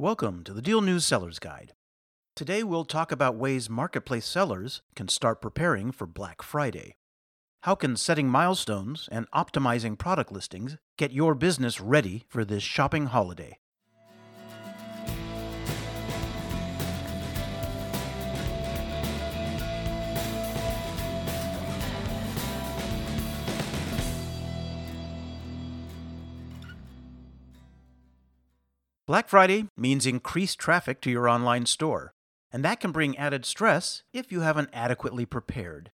Welcome to the DealNews Seller's Guide. Today we'll talk about ways marketplace sellers can start preparing for Black Friday. How can setting milestones and optimizing product listings get your business ready for this shopping holiday? Black Friday means increased traffic to your online store, and that can bring added stress if you haven't adequately prepared.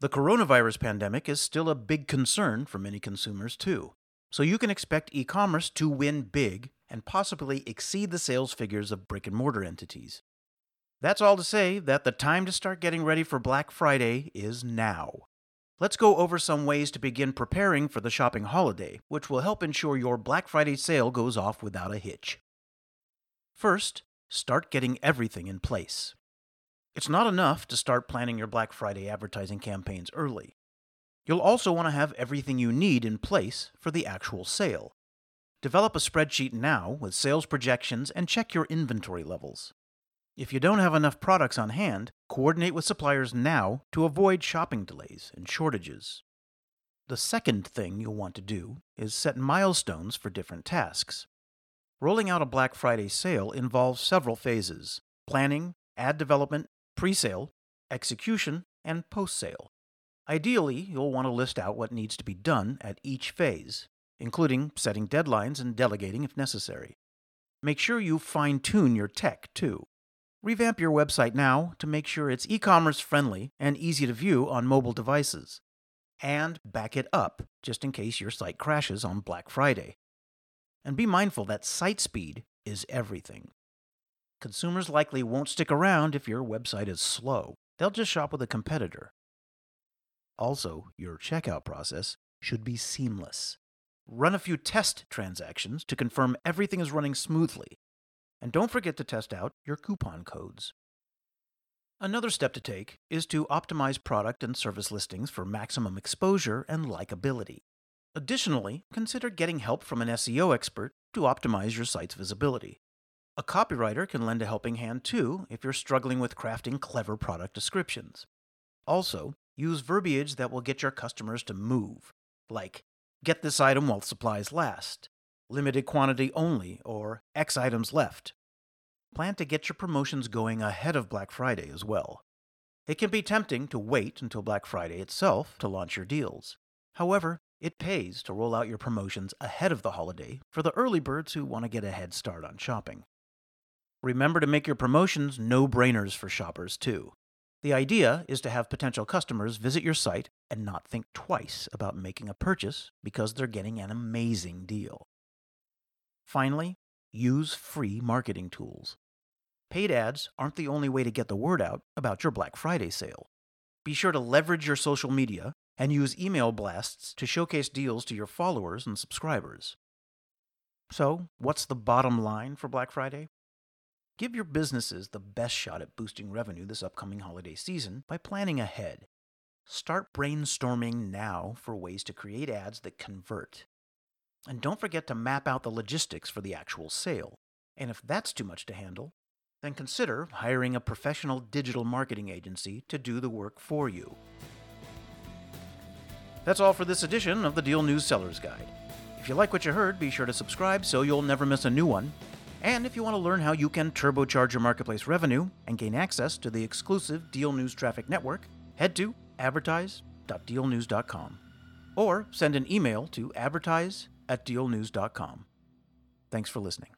The coronavirus pandemic is still a big concern for many consumers, too, so you can expect e commerce to win big and possibly exceed the sales figures of brick and mortar entities. That's all to say that the time to start getting ready for Black Friday is now. Let's go over some ways to begin preparing for the shopping holiday, which will help ensure your Black Friday sale goes off without a hitch. First, start getting everything in place. It's not enough to start planning your Black Friday advertising campaigns early. You'll also want to have everything you need in place for the actual sale. Develop a spreadsheet now with sales projections and check your inventory levels. If you don't have enough products on hand, coordinate with suppliers now to avoid shopping delays and shortages. The second thing you'll want to do is set milestones for different tasks. Rolling out a Black Friday sale involves several phases planning, ad development, pre sale, execution, and post sale. Ideally, you'll want to list out what needs to be done at each phase, including setting deadlines and delegating if necessary. Make sure you fine tune your tech, too. Revamp your website now to make sure it's e commerce friendly and easy to view on mobile devices. And back it up just in case your site crashes on Black Friday. And be mindful that site speed is everything. Consumers likely won't stick around if your website is slow, they'll just shop with a competitor. Also, your checkout process should be seamless. Run a few test transactions to confirm everything is running smoothly and don't forget to test out your coupon codes. Another step to take is to optimize product and service listings for maximum exposure and likability. Additionally, consider getting help from an SEO expert to optimize your site's visibility. A copywriter can lend a helping hand too if you're struggling with crafting clever product descriptions. Also, use verbiage that will get your customers to move, like, get this item while supplies last, limited quantity only, or X items left. Plan to get your promotions going ahead of Black Friday as well. It can be tempting to wait until Black Friday itself to launch your deals. However, it pays to roll out your promotions ahead of the holiday for the early birds who want to get a head start on shopping. Remember to make your promotions no brainers for shoppers, too. The idea is to have potential customers visit your site and not think twice about making a purchase because they're getting an amazing deal. Finally, use free marketing tools. Paid ads aren't the only way to get the word out about your Black Friday sale. Be sure to leverage your social media and use email blasts to showcase deals to your followers and subscribers. So, what's the bottom line for Black Friday? Give your businesses the best shot at boosting revenue this upcoming holiday season by planning ahead. Start brainstorming now for ways to create ads that convert and don't forget to map out the logistics for the actual sale. And if that's too much to handle, then consider hiring a professional digital marketing agency to do the work for you. That's all for this edition of the DealNews Seller's Guide. If you like what you heard, be sure to subscribe so you'll never miss a new one. And if you want to learn how you can turbocharge your marketplace revenue and gain access to the exclusive DealNews Traffic Network, head to advertise.dealnews.com or send an email to advertise at dealnews.com. Thanks for listening.